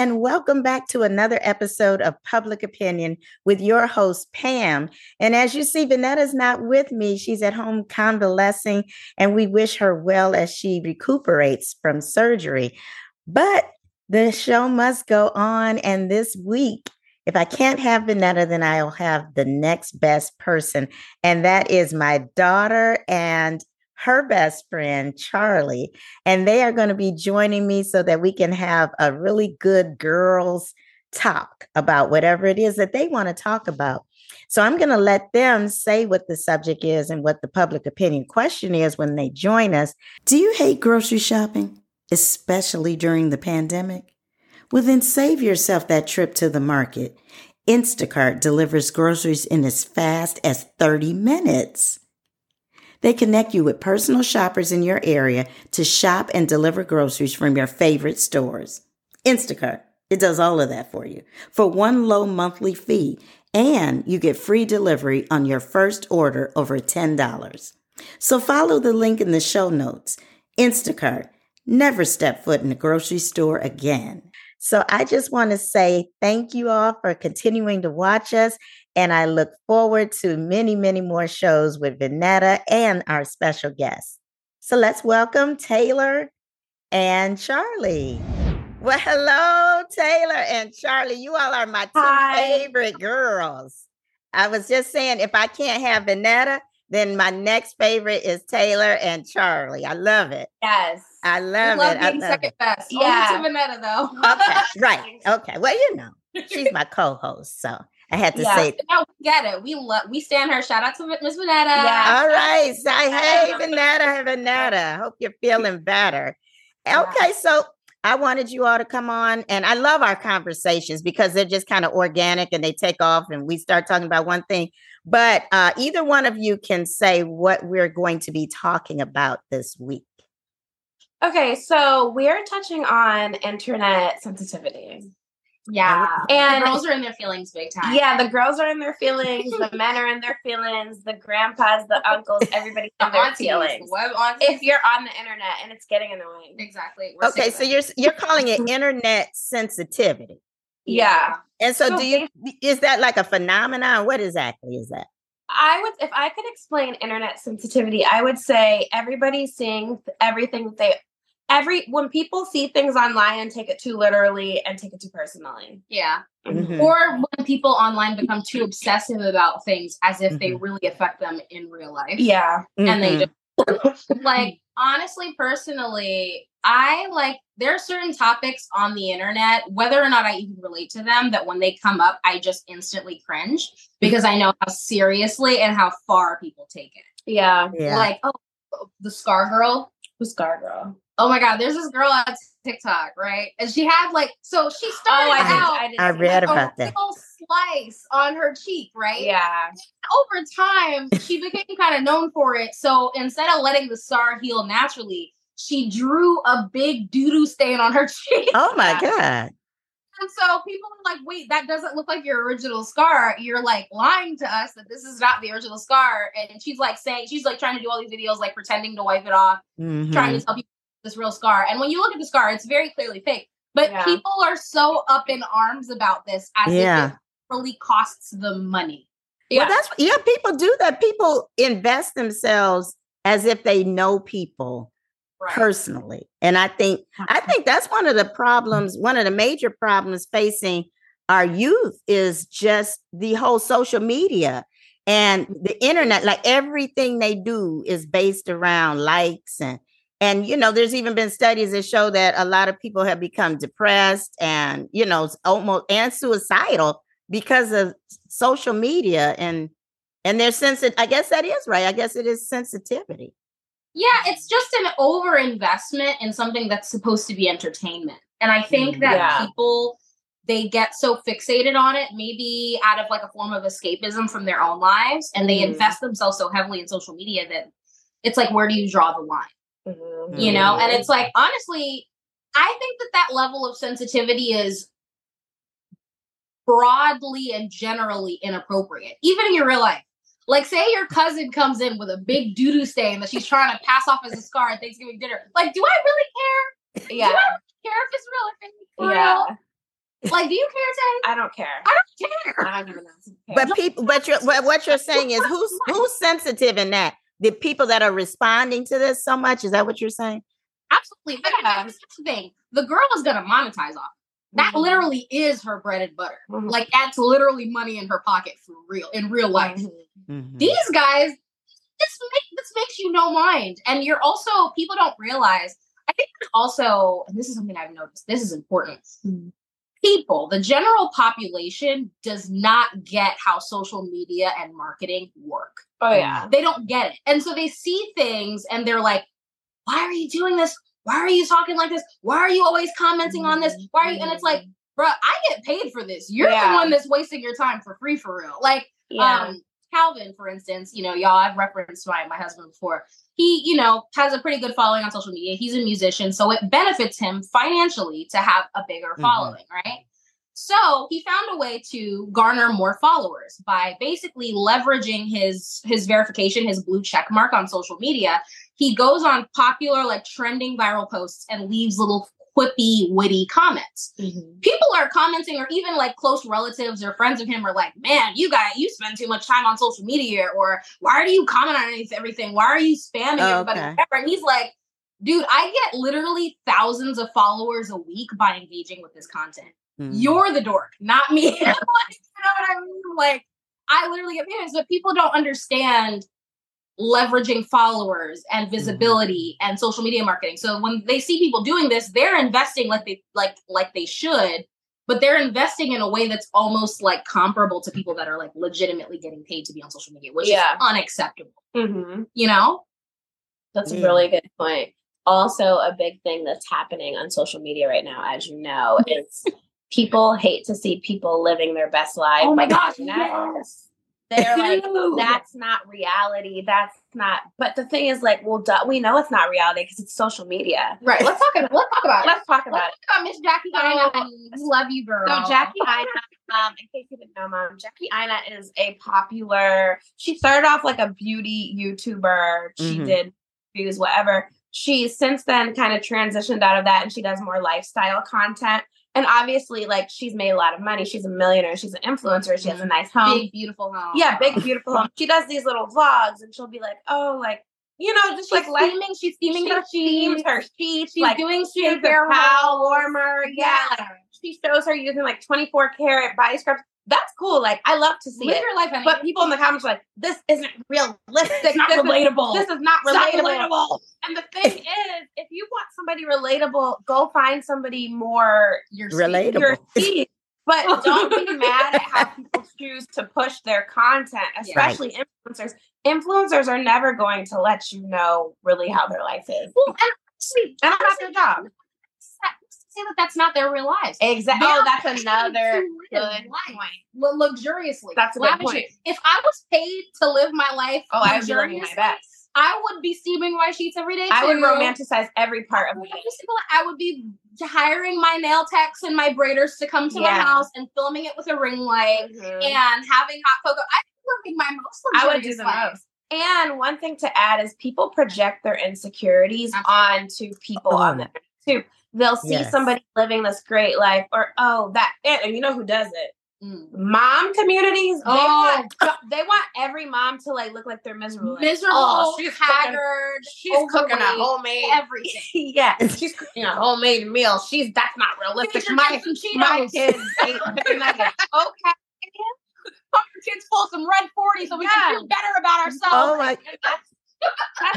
and welcome back to another episode of Public Opinion with your host, Pam. And as you see, Vanetta's not with me. She's at home convalescing, and we wish her well as she recuperates from surgery. But the show must go on. And this week, if I can't have Vanetta, then I'll have the next best person. And that is my daughter and her best friend, Charlie. And they are going to be joining me so that we can have a really good girls' talk about whatever it is that they want to talk about. So I'm going to let them say what the subject is and what the public opinion question is when they join us. Do you hate grocery shopping, especially during the pandemic? Well, then save yourself that trip to the market. Instacart delivers groceries in as fast as 30 minutes. They connect you with personal shoppers in your area to shop and deliver groceries from your favorite stores. Instacart, it does all of that for you for one low monthly fee, and you get free delivery on your first order over $10. So follow the link in the show notes. Instacart, never step foot in a grocery store again. So I just want to say thank you all for continuing to watch us. And I look forward to many, many more shows with Vanetta and our special guests. So let's welcome Taylor and Charlie. Well, hello, Taylor and Charlie. You all are my two Hi. favorite girls. I was just saying, if I can't have Vanetta, then my next favorite is Taylor and Charlie. I love it. Yes. I love, love it. I love second it. best. Oh, yeah. Only to Vanetta, though. okay. Right. Okay. Well, you know, she's my co-host, so I had to yeah. say. No, we get it. We love. We stand her. Shout out to Miss Vanetta. Yeah. All right. Say hey, Vanetta. Hey Vanetta. Hope you're feeling better. Okay. So I wanted you all to come on, and I love our conversations because they're just kind of organic and they take off, and we start talking about one thing. But uh, either one of you can say what we're going to be talking about this week. Okay, so we're touching on internet sensitivity. Yeah. And the girls are in their feelings big time. Yeah, the girls are in their feelings, the men are in their feelings, the grandpas, the uncles, everybody's in their feelings. If you're on the internet and it's getting annoying. Exactly. We're okay, so you're you're calling it mm-hmm. internet sensitivity. Yeah. And so, so do you is that like a phenomenon? What exactly is that? I would if I could explain internet sensitivity, I would say everybody's seeing everything that they every when people see things online and take it too literally and take it too personally. Yeah. Mm-hmm. Or when people online become too obsessive about things as if mm-hmm. they really affect them in real life. Yeah. Mm-hmm. And they mm-hmm. just like honestly, personally, I like there are certain topics on the internet, whether or not I even relate to them, that when they come up, I just instantly cringe because I know how seriously and how far people take it. Yeah. yeah. Like, oh, the Scar Girl. The Scar Girl? Oh my god, there's this girl on TikTok, right? And she had like so she oh, started oh, I out. I, I read like, about a that. Little slice on her cheek, right? Yeah. over time, she became kind of known for it. So instead of letting the scar heal naturally, she drew a big doo doo stain on her cheek. Oh my god. And so people are like, wait, that doesn't look like your original scar. You're like lying to us that this is not the original scar. And she's like saying, she's like trying to do all these videos, like pretending to wipe it off, mm-hmm. trying to tell people this real scar. And when you look at the scar, it's very clearly fake. But yeah. people are so up in arms about this as yeah. if it really costs them money. Yeah. Well, that's yeah, people do that. People invest themselves as if they know people right. personally. And I think I think that's one of the problems, one of the major problems facing our youth is just the whole social media and the internet. Like everything they do is based around likes and and you know there's even been studies that show that a lot of people have become depressed and you know almost and suicidal because of social media and and their sense i guess that is right i guess it is sensitivity yeah it's just an over investment in something that's supposed to be entertainment and i think mm, that yeah. people they get so fixated on it maybe out of like a form of escapism from their own lives and they mm. invest themselves so heavily in social media that it's like where do you draw the line Mm-hmm. You know, and it's like honestly, I think that that level of sensitivity is broadly and generally inappropriate, even in your real life. Like, say your cousin comes in with a big doo doo stain that she's trying to pass off as a scar at Thanksgiving dinner. Like, do I really care? Yeah. Do I really care if it's real? If it's real? Yeah. Like, do you care, Tay? I don't care. I don't care. I don't even know. But people, but you're, what what you're saying is who's who's sensitive in that? The people that are responding to this so much. Is that what you're saying? Absolutely. But Yeah. here's the thing: the girl is gonna monetize off. That Mhm. literally is her bread and butter. Mhm. Like that's literally money in her pocket for real in real life. Mhm. Mhm. These guys, this make this makes you no mind, and you're also people don't realize. I think also, and this is something I've noticed. This is important. People, the general population, does not get how social media and marketing work. Oh yeah. They don't get it, and so they see things and they're like, "Why are you doing this? Why are you talking like this? Why are you always commenting on this? Why are you?" And it's like, "Bruh, I get paid for this. You're Yeah. the one that's wasting your time for free, for real." Like. Yeah. Um, Calvin, for instance, you know, y'all, I've referenced my, my husband before. He, you know, has a pretty good following on social media. He's a musician, so it benefits him financially to have a bigger Mhm. following, right? So he found a way to garner more followers by basically leveraging his his verification, his blue check mark on social media. He goes on popular, like trending viral posts and leaves little quippy, witty comments Mhm. people are commenting or even like close relatives or friends of him are like man you guys you spend too much time on social media or why do you comment on everything why are you spamming Oh, everybody okay. and he's like dude i get literally thousands of followers a week by engaging with this content Mhm. you're the dork not me like, you know what i mean like i literally get paid but people don't understand leveraging followers and visibility and social media marketing. So when they see people doing this, they're investing like they like like they should, but they're investing in a way that's almost like comparable to people that are like legitimately getting paid to be on social media, which Yeah. is unacceptable. Mhm. You know? That's a really good point. Also, a big thing that's happening on social media right now, as you know, is people hate to see people living their best life. Oh my on gosh, yes. They're like, that's not reality. That's not. But the thing is, like, well, duh, we know it's not reality because it's social media. Right. Let's talk about let's talk about it. Let's talk about Let's it. talk about Miss Jackie So- Ina. Love you, girl. So Jackie Aina, um, in case you didn't know, mom, Jackie Aina is a popular. She started off like a beauty YouTuber. She Mhm. did views, whatever. She's since then kind of transitioned out of that, and she does more lifestyle content. And obviously, like she's made a lot of money. She's a millionaire. She's an influencer. She has a mm-hmm. nice home. big beautiful home. yeah, big beautiful home. She does these little vlogs, and she'll be like, "Oh, like you know, just She's like life." steaming, she's steaming She her sheets. her sheets. She's like doing she has a towel warmer. Yeah, like, she shows her using like 24 karat body scrubs. That's cool. Like I love to see Live it. your life, honey. But people in the comments are like, this isn't realistic. it's not this Is, relatable. this is not It's not relatable. relatable. And the thing is, if you want somebody relatable, go find somebody more You're Relatable. your speed. But don't be mad at how people choose to push their content, especially influencers. Influencers are never going to let you know really how their life is. Well, and honestly, And that's their job. Say that that's not their real lives. Exactly. Oh, that's another good life. point. Lu- luxuriously. That's a good lavishly. point. If I was paid to live my life Oh, I would be living my best. I would be steaming my sheets every day. I would romanticize every part of Every me. I would be hiring my nail techs and my braiders to come to my house and filming it with a ring light mm-hmm. and having hot cocoa. I'd be living my most I would do luxurious the life. most. And one thing to add is people project their insecurities onto people Oh. on the internet too. They'll see Yes. somebody living this great life, or oh, that and you know who does it? Mm. Mom communities. They Oh. want they want every mom to like look like they're miserable. Like, Miserable, oh, she's haggard, She's cooking a homemade everything. yeah, she's cooking a homemade meal. She's that's not realistic. Feed your My some my Cheetos. kids ate nuggets. Okay. Pump your kids full some red 40 so we Yeah. can feel better about ourselves. Oh my That's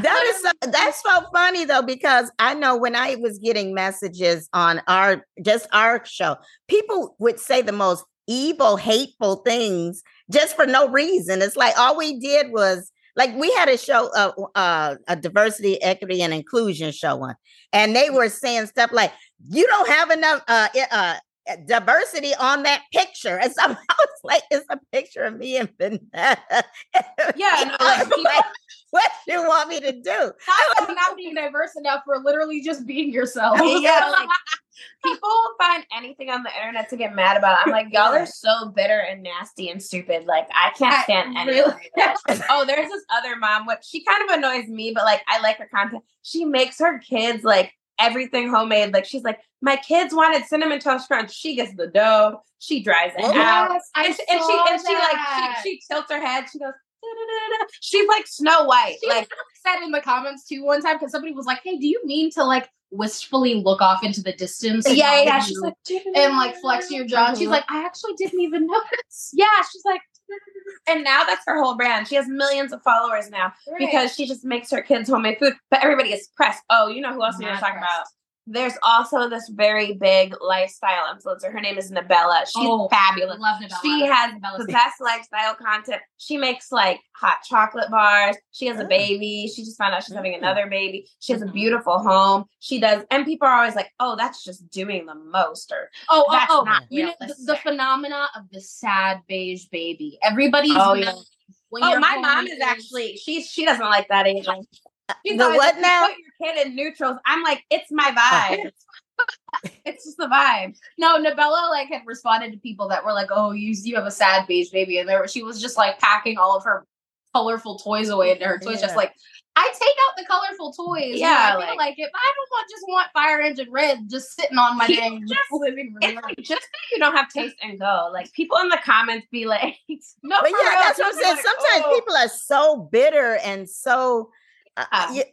that is so, that's so funny though because I know when I was getting messages on our just our show, people would say the most evil, hateful things just for no reason. It's like all we did was like we had a show, uh, uh, a diversity, equity, and inclusion show on, and they were saying stuff like, "You don't have enough uh, uh, uh, diversity on that picture," and so I was like, "It's a picture of me and Vanessa." Yeah, no, I like, people- like, what do you want me to do? Not, not being diverse enough for literally just being yourself. Yeah, like, people find anything on the internet to get mad about. I'm like, y'all are so bitter and nasty and stupid. Like, I can't I stand any really- it. Oh, there's this other mom. What she kind of annoys me, but like, I like her content. She makes her kids like everything homemade. Like she's like, my kids wanted cinnamon toast crunch. She gets the dough. She dries it Oh, out. I and, she, and she saw and she like she, she tilts her head. She goes. She's like Snow White. She like said in the comments too one time because somebody was like, "Hey, do you mean to like wistfully look off into the distance?" and yeah, yeah. She's like and like flex your jaw. She's like, "I actually didn't even notice." yeah. She's like, and now that's her whole brand. She has millions of followers now because she just makes her kids homemade food. But everybody is pressed. Oh, you know who else we were talking pressed. about? There's also this very big lifestyle influencer. Her name is Nabela. She's Oh, fabulous. love Nabela. She has Nabela's the best lifestyle content. She makes like hot chocolate bars. She has a Oh. baby. She just found out she's having Mm. another baby. She has a Mhm. beautiful home. She does, and people are always like, "Oh, that's just doing the most." Or Oh, oh, That's oh, not you know the, the phenomena of the sad beige baby. Everybody's Oh, yeah. when oh, my mom is actually she's she doesn't like that either. Uh, She's The always what like, "You now? Put your kid in neutrals. I'm like, it's my oh. vibe. it's just the vibe. No, Nabela like had responded to people that were like, "Oh, you you have a sad beige baby," and there she was just like packing all of her colorful toys away into her toys, just like I take out the colorful toys. Yeah, Yeah, I like- feel like it, but I don't want just want fire engine red just sitting on my dang just- living room. Like just that you don't have taste and go. Like people in the comments be like, no, But yeah, real, that's what I'm saying. like, Sometimes "Oh." people are so bitter and so. Uh, you-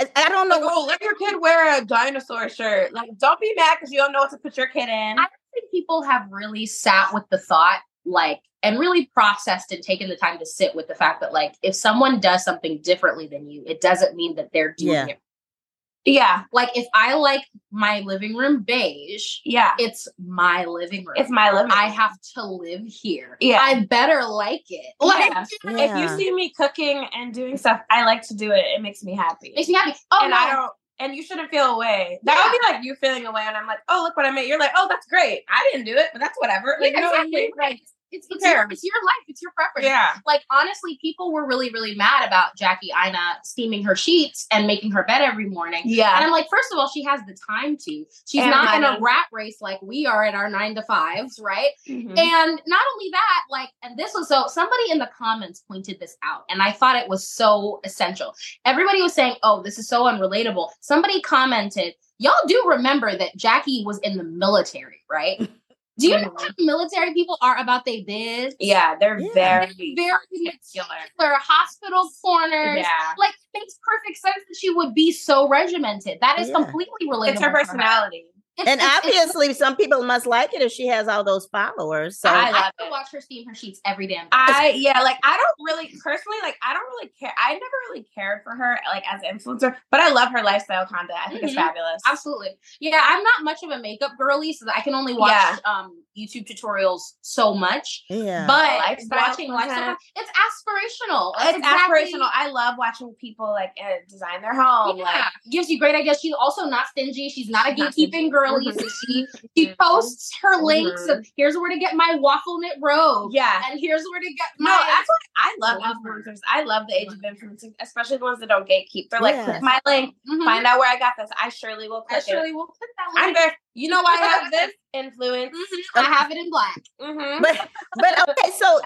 I- I don't know. Like, oh, let your kid wear a dinosaur shirt. Like, don't be mad because you don't know what to put your kid in. I think people have really sat with the thought, like, and really processed and taken the time to sit with the fact that, like, if someone does something differently than you, it doesn't mean that they're doing Yeah. it. Yeah, Like, if I like my living room beige, yeah. it's my living room. It's my living. Room. I have to live here. Yeah. I better like it. Like, Yeah. Yeah. If you see me cooking and doing stuff, I like to do it. It makes me happy. makes me happy. Oh, and no. I don't. And you shouldn't feel away. That would be like you feeling away, and I'm like, oh, look what I made. You're like, oh, that's great. I didn't do it, but that's whatever. Like, Yeah, you know what exactly. mean? Right. It's, it's, your, it's your life. It's your preference. Yeah. like honestly, people were really, really mad about Jackie Aina steaming her sheets and making her bed every morning. Yeah. And I'm like, first of all, she has the time to. She's And not in a rat race like we are in our nine to fives, right? Mhm. And not only that, like, and this was so somebody in the comments pointed this out, and I thought it was so essential. Everybody was saying, Oh, this is so unrelatable. Somebody commented, Y'all do remember that Jackie was in the military, right? Do you know mm-hmm. how military people are about their biz? Yeah, they're Yeah. very, Very particular. particular hospital corners. Yeah. Like makes perfect sense that she would be so regimented. That is Yeah. completely related. It's her personality. It's- And it's- it's- obviously, some people must like it if she has all those followers. So I I, love could it. watch her steam her sheets every damn day. I yeah, like I don't really personally like I don't really care. I never really cared for her like as an influencer, but I love her lifestyle content. I think it's Mhm. fabulous. Absolutely. Yeah, I'm not much of a makeup girly, so I can only watch Yeah. um YouTube tutorials so much. yeah. But Lifestyle watching lifestyle, content. it's aspirational. That's It's exactly- aspirational. I love watching people like uh, design their home. Yeah, Like gives you great ideas. She's also not stingy. She's not a Not gatekeeping stingy. Girly. Mhm. So she she posts her links Mhm. of here's where to get my waffle knit robe. yeah. And here's where to get No, my that's what I love Love influencers. I love the age of influencing, especially the ones that don't gatekeep. They're like, Yeah. click my link, Mhm. find out where I got this. I surely will I click surely it. will click that I'm there. You know why I have this influence? I have it in black. Mm-hmm. but but okay, so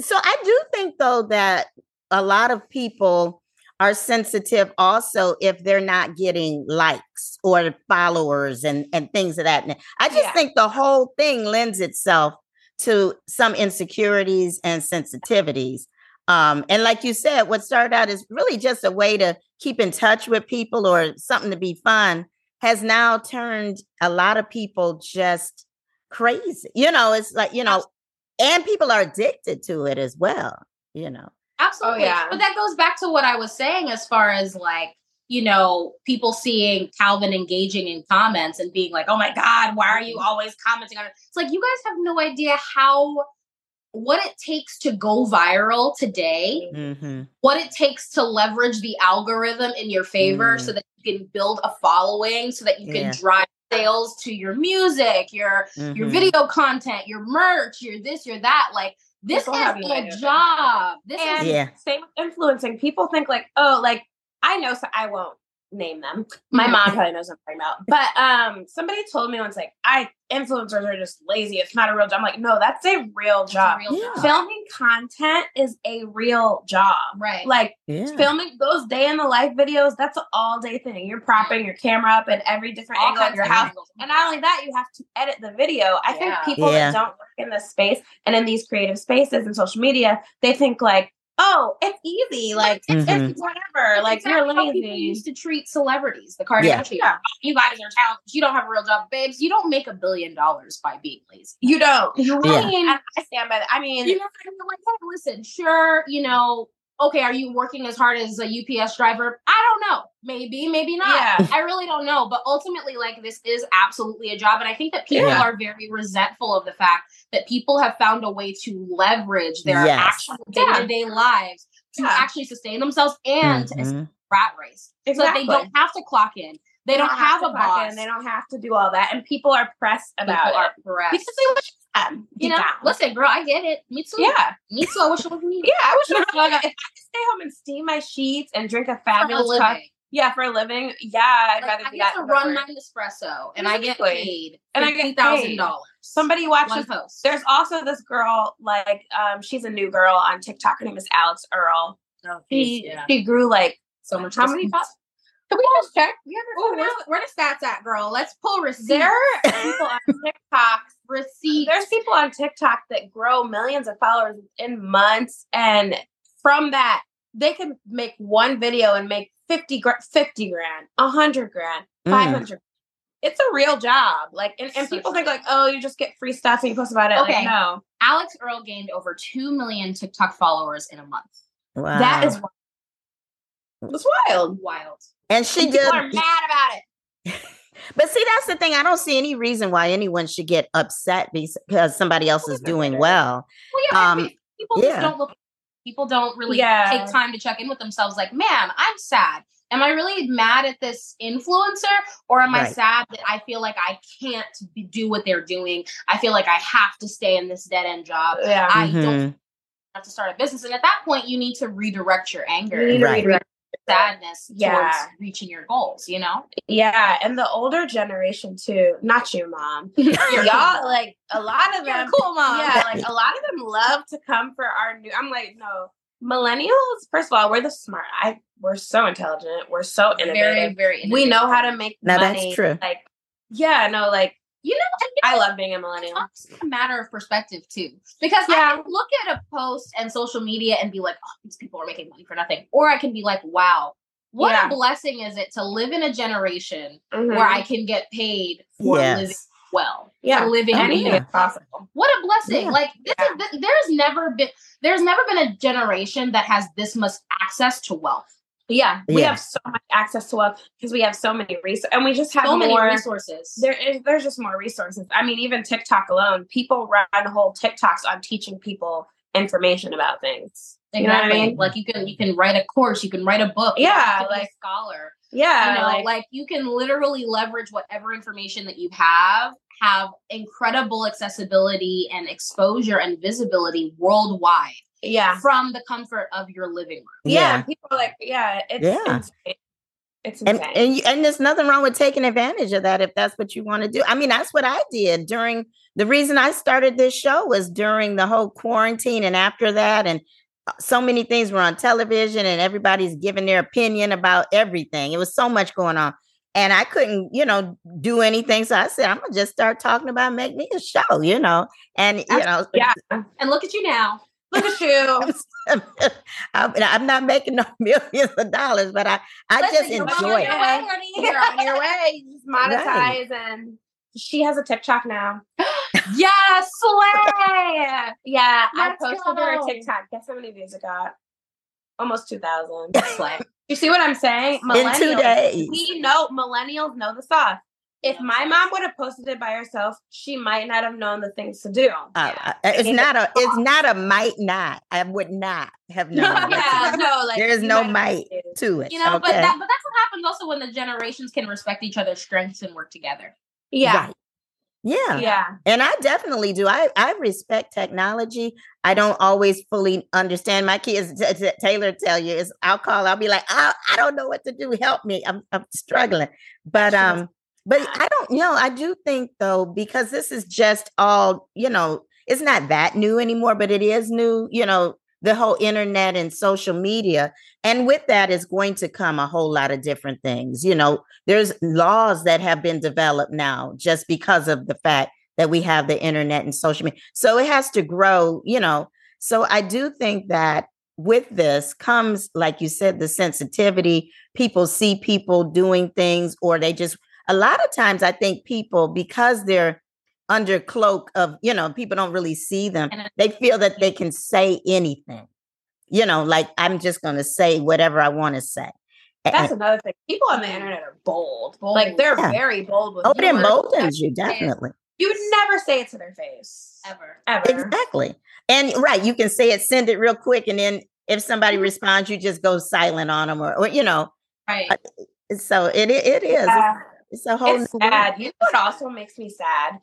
so I do think though that a lot of people are sensitive also if they're not getting likes or followers and and things of that. I just Yeah. think the whole thing lends itself to some insecurities and sensitivities. Um, and like you said, what started out as really just a way to keep in touch with people or something to be fun has now turned a lot of people just crazy. You know, it's like, you know, and people are addicted to it as well, you know. Absolutely. Oh, yeah. But that goes back to what I was saying as far as like, you know, people seeing Calvin engaging in comments and being like, oh my God, why are you always commenting on it? It's like, you guys have no idea how, what it takes to go viral today, Mm-hmm. what it takes to leverage the algorithm in your favor Mm. so that you can build a following, so that you can Yeah. drive sales to your music, your your Mhm. video content, your merch, your this, your that. Like this People is no a job. This And is Yeah. same with influencing. People think like, oh, like I know, so I won't. Name them. My Mhm. mom probably knows what I'm talking about. But um, somebody told me once, like, I influencers are just lazy. It's not a real job. I'm like, no, that's a real It's a job. real Yeah. job. Filming content is a real job. Right. Like Yeah. filming those day in the life videos, that's an all day thing. You're propping your camera up at every different All angle of your house. angles. And not only that, you have to edit the video. I think people Yeah. that don't work in this space and in these creative spaces and social media, they think like, oh, it's easy. Like Mhm. it's whatever. Like exactly you're how people lazy. used to treat celebrities, the Yeah. Kardashians. You guys are talented. You don't have a real job, babes. You don't make a billion dollars by being lazy. You don't. You Yeah. really. And I stand by that. I mean, You know, and you're like, hey, listen, sure, you know, okay, are you working as hard as a UPS driver? I don't know. Maybe, maybe not. Yeah. I really don't know. But ultimately, like, this is absolutely a job. And I think that people Yeah. are very resentful of the fact that people have found a way to leverage their Yes. actual day to day lives to Yeah. actually sustain themselves and to Mhm. rat race. So that Exactly. they don't have to clock in. They, don't, have, to a boss. in, They don't have to do all that, and people are pressed about People it are pressed. because they them. you know, down. listen, girl, I get it. Me too. Yeah, Me too. I wish it was me. yeah. I wish if I could stay home and steam my sheets and drink a fabulous cup. Yeah, for a living. Yeah, I'd Like, rather I do get that. to run my Nespresso and I get paid And I get thousand dollars. Somebody watches. post. There's also this girl, like, um, she's a new girl on TikTok. Her name is Alex Earle. oh, She yeah. she grew like so much. how many distance. Followers? Can we just check? We Oh, haven't where's, where the stats at, girl? Let's pull receipts. There are people on TikTok. receipts. There's people on TikTok that grow millions of followers in months, and from that, they can make one video and make 50, gra- 50 grand, 100 grand, Mm. 500. It's a real job. Like, and, and Such people a- think like, oh, you just get free stuff and you post about it. Okay. Like, no, Alex Earle gained over two million TikTok followers in a month. Wow. that is it's wild. Wild. And she People did are mad about it. But see, that's the thing. I don't see any reason why anyone should get upset because somebody else is doing well. Well, yeah, Um, people yeah. just don't look. People don't really Yeah. take time to check in with themselves. Like, man, I'm sad. Am I really mad at this influencer, or am I sad that I feel like I can't be, do what they're doing? I feel like I have to stay in this dead end job. Yeah. I don't Mhm. have to start a business, and at that point, you need to redirect your anger, You need to Right. redirect sadness Yeah. towards reaching your goals. You know, Yeah, and the older generation too. Not you, mom. Y'all like a lot of You're them. cool, mom. Yeah, like a lot of them love to come for our new. I'm like, no, millennials. First of all, we're the smart. I we're so intelligent. We're so very, innovative. very. we know how to make Now that's true. Like, yeah, no, like You know, and I love being a millennial. it's a matter of perspective too. Because Yeah. I can look at a post and social media and be like, oh, these people are making money for nothing. Or I can be like, wow, what Yeah. a blessing is it to live in a generation Mhm. where I can get paid for living well. yeah, For living anything well. is possible. What a blessing. Yeah. Like this Yeah. is th- there's never been there's never been a generation that has this much access to wealth. Yeah, we Yeah. have so much access to wealth because we have so many resources, and we just have So many resources. there is there's just more resources. I mean, even TikTok alone, people run whole TikToks on teaching people information about things. You know what I mean? Like you can you can write a course, you can write a book, Yeah, don't have to be a like- scholar. Yeah, you know, like, like, you can literally leverage whatever information that you have, have incredible accessibility and exposure and visibility worldwide yeah, from the comfort of your living room. yeah. Yeah. People are like, yeah, it's Yeah. insane. It's And, insane. and you- and there's nothing wrong with taking advantage of that if that's what you want to do. I mean, that's what I did during the reason I started this show was during the whole quarantine and after that and uh, so many things were on television and everybody's giving their opinion about everything. It was so much going on. And I couldn't, you know, do anything. So I said, I'm gonna just start talking about make me a show, you know. And you know, yeah, And look at you now. Look at you. I'm, I'm not making no millions of dollars, but I, I Listen, just enjoy it. your way, honey. You're on your way. You just monetize, Right. and she has a TikTok now. Yes, slay. Yeah, I Let's posted her a TikTok. Guess how many views it got? Almost two thousand. Slay. You see what I'm saying? In two days. We know millennials know the sauce. If my mom would have posted it by herself, she might not have known the things to do. Uh, uh, it's It's not a it's not a might not. I would not have known. yeah, no, like there is no might to. to it. You know, but that but that's what happens also when the generations can respect each other's strengths and work together. Yeah, Right. Yeah. Yeah. And I definitely do. I, I respect technology. I don't always fully understand. My kids, t- t- Taylor, tell you is I'll call. I'll be like, I, I don't know what to do. Help me. I'm, I'm struggling. But um, but I don't. You know, I do think though because this is just all. You know, it's not that new anymore, but it is new. You know, the whole internet and social media. And with that is going to come a whole lot of different things. You know, there's laws that have been developed now just because of the fact that we have the internet and social media. So it has to grow, you know. So I do think that with this comes, like you said, the sensitivity. People see people doing things, or they just, a lot of times, I think people, because they're under cloak of you know people don't really see them they feel that they can say anything. You know like i'm just going to say whatever i want to say that's and, another thing people on the internet are bold, bold. like they're yeah. very bold with oh it emboldens you definitely. You would never say it to their face. Ever. Ever. Exactly. And right you can say it send it real quick and then if somebody mm-hmm. responds you just go silent on them or, or you know right. uh, so it it is. Yeah. It's, a whole it's sad you know what also makes me sad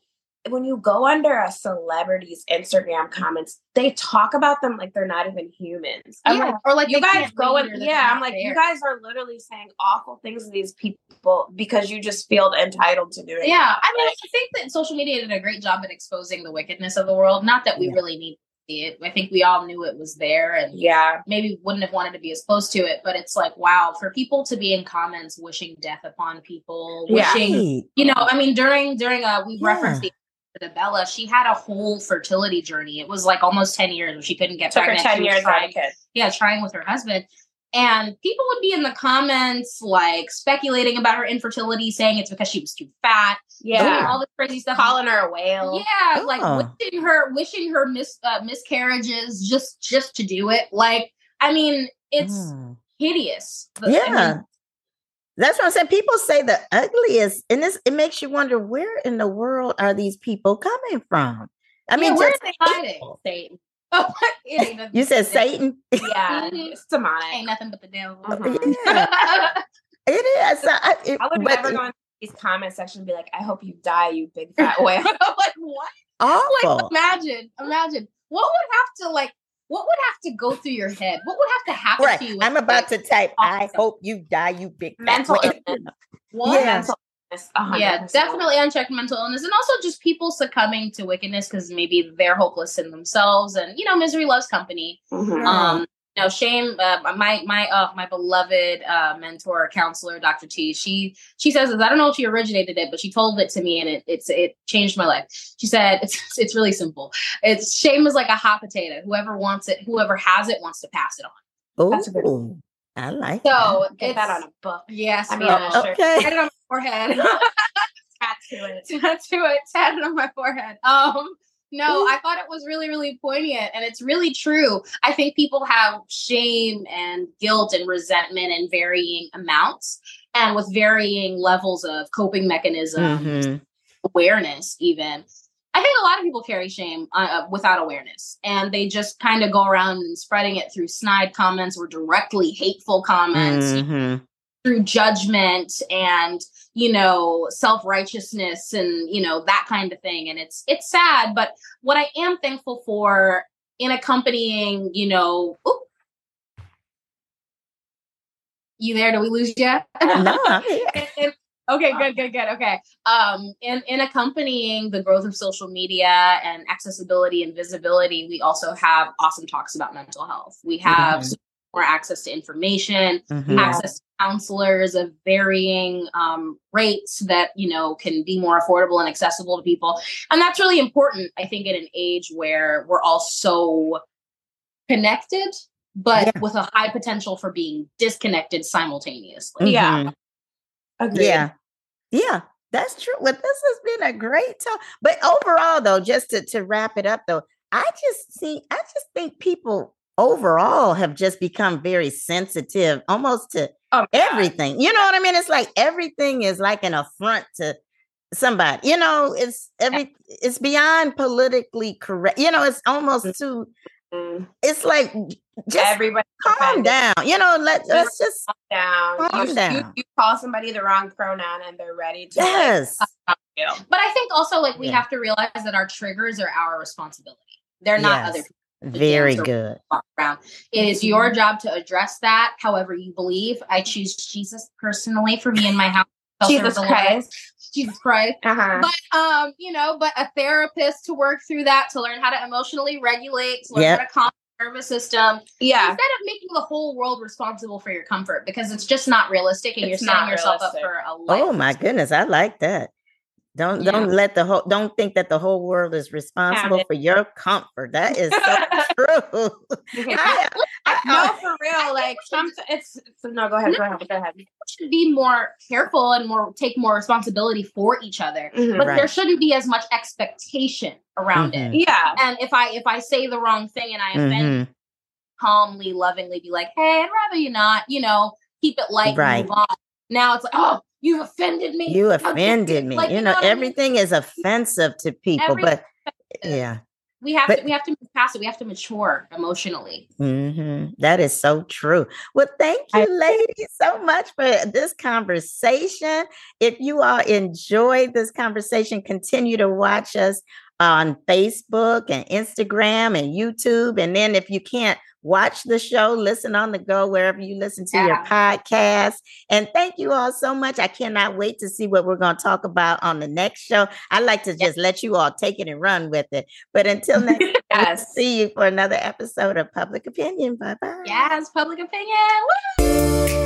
when you go under a celebrity's Instagram comments, they talk about them like they're not even humans. I'm yeah. like, or like you guys go and yeah, I'm like, there. you guys are literally saying awful things to these people because you just feel entitled to do it. Yeah, I mean, I think that social media did a great job at exposing the wickedness of the world. Not that we yeah. really need see it. I think we all knew it was there, and yeah, maybe wouldn't have wanted to be as close to it. But it's like, wow, for people to be in comments wishing death upon people, wishing, yeah. you know, I mean, during during uh, we yeah. referenced Nabela, she had a whole fertility journey. It was like almost 10 years where she couldn't get Took pregnant. Her 10 years trying. Yeah, trying with her husband. And people would be in the comments like speculating about her infertility, saying it's because she was too fat. Yeah. all this crazy stuff. Calling her a whale. Yeah. Oh. Like wishing her wishing her mis- uh, miscarriages just just to do it. Like, I mean, it's mm. hideous. Yeah. I mean, that's what I'm saying. People say the ugliest, and this it makes you wonder where in the world are these people coming from? I mean, yeah, where are they hiding? Satan. Oh, you said Satan. Yeah, it's demonic. Ain't nothing but the devil. Uh-huh. Yeah. it is. I, it, I would but, never go in these comment section and be like, "I hope you die, you big fat whale." like what? Awful. Like imagine, imagine what would have to like what would have to go through your head? What would have to happen right. to you? I'm about to type, awesome. I hope you die, you big mental illness. What? Yeah. Mental illness, yeah, definitely unchecked mental illness. And also just people succumbing to wickedness because maybe they're hopeless in themselves. And, you know, misery loves company. Mm-hmm. Um, no shame uh, my my uh my beloved uh mentor counselor dr t she she says this i don't know if she originated it but she told it to me and it it's it changed my life she said it's it's really simple it's shame is like a hot potato whoever wants it whoever has it wants to pass it on oh that's a good. I like so that. get that on a book. Yes, I mean, uh, okay. Get it on my forehead. tattoo it. Tattoo it. Tattoo it on my forehead. Um, no, I thought it was really, really poignant and it's really true. I think people have shame and guilt and resentment in varying amounts and with varying levels of coping mechanisms, mm-hmm. awareness, even. I think a lot of people carry shame uh, uh without awareness and they just kind of go around and spreading it through snide comments or directly hateful comments. Mm-hmm through judgment and you know self-righteousness and you know that kind of thing. And it's it's sad but what i am thankful for in accompanying you know oop, you there? Do we lose you? No okay good good good. Okay. Um in in accompanying the growth of social media and accessibility and visibility we also have awesome talks about mental health. We have mm-hmm more access to information, mm-hmm. access to counselors of varying um, rates that you know can be more affordable and accessible to people, and that's really important. I think in an age where we're all so connected, but yeah. with a high potential for being disconnected simultaneously. Mm-hmm. Yeah, Agreed. yeah, yeah. That's true. Well, this has been a great talk. But overall, though, just to, to wrap it up, though, I just see, I just think people overall have just become very sensitive almost to oh, everything. You know what I mean? It's like everything is like an affront to somebody. You know, it's every it's beyond politically correct. You know, it's almost mm. too mm. it's like just everybody calm down. You know, let let's just calm down. Calm you, down. You, you, call somebody the wrong pronoun and they're ready to. Yes. Like, but I think also like we Yeah. have to realize that our triggers are our responsibility. They're not Yes. other people's. Very good. It is your job to address that however you believe. I choose Jesus personally for me in my house. Jesus Shelter of the Lord. Christ. Jesus Christ. Uh-huh. But um, you know, but a therapist to work through that, to learn how to emotionally regulate, to learn Yep. how to calm the nervous system. yeah. Instead of making the whole world responsible for your comfort, because it's just not realistic and It's you're setting yourself realistic. up for a life. Oh my goodness, I like that. Don't Yeah. don't let the whole don't think that the whole world is responsible for your comfort. That is so true. I- I- no, for real. Like some, it's, it's no. Go ahead. Go ahead. Go ahead. should be more careful and more take more responsibility for each other. Mhm. But there shouldn't be as much expectation around Mhm. it. Yeah. And if I if I say the wrong thing and I offend Mhm. calmly, lovingly be like, hey, I'd rather you not, you know, keep it light Right. and move on. Now it's like, oh, you've offended me. You offended me. Like, you know, what I mean? everything is offensive to people, Everything but yeah. We have But- to we have to move past it. We have to mature emotionally. hmm That is so true. Well, thank you, ladies, so much for this conversation. If you all enjoyed this conversation, continue to watch us on Facebook and Instagram and YouTube. And then if you can't watch the show, listen on the go wherever you listen to your podcast. And thank you all so much. I cannot wait to see what we're going to talk about on the next show. I like to just let you all take it and run with it. But until next We'll see you for another episode of Public Opinion. Bye bye. Yes, public opinion. Woo!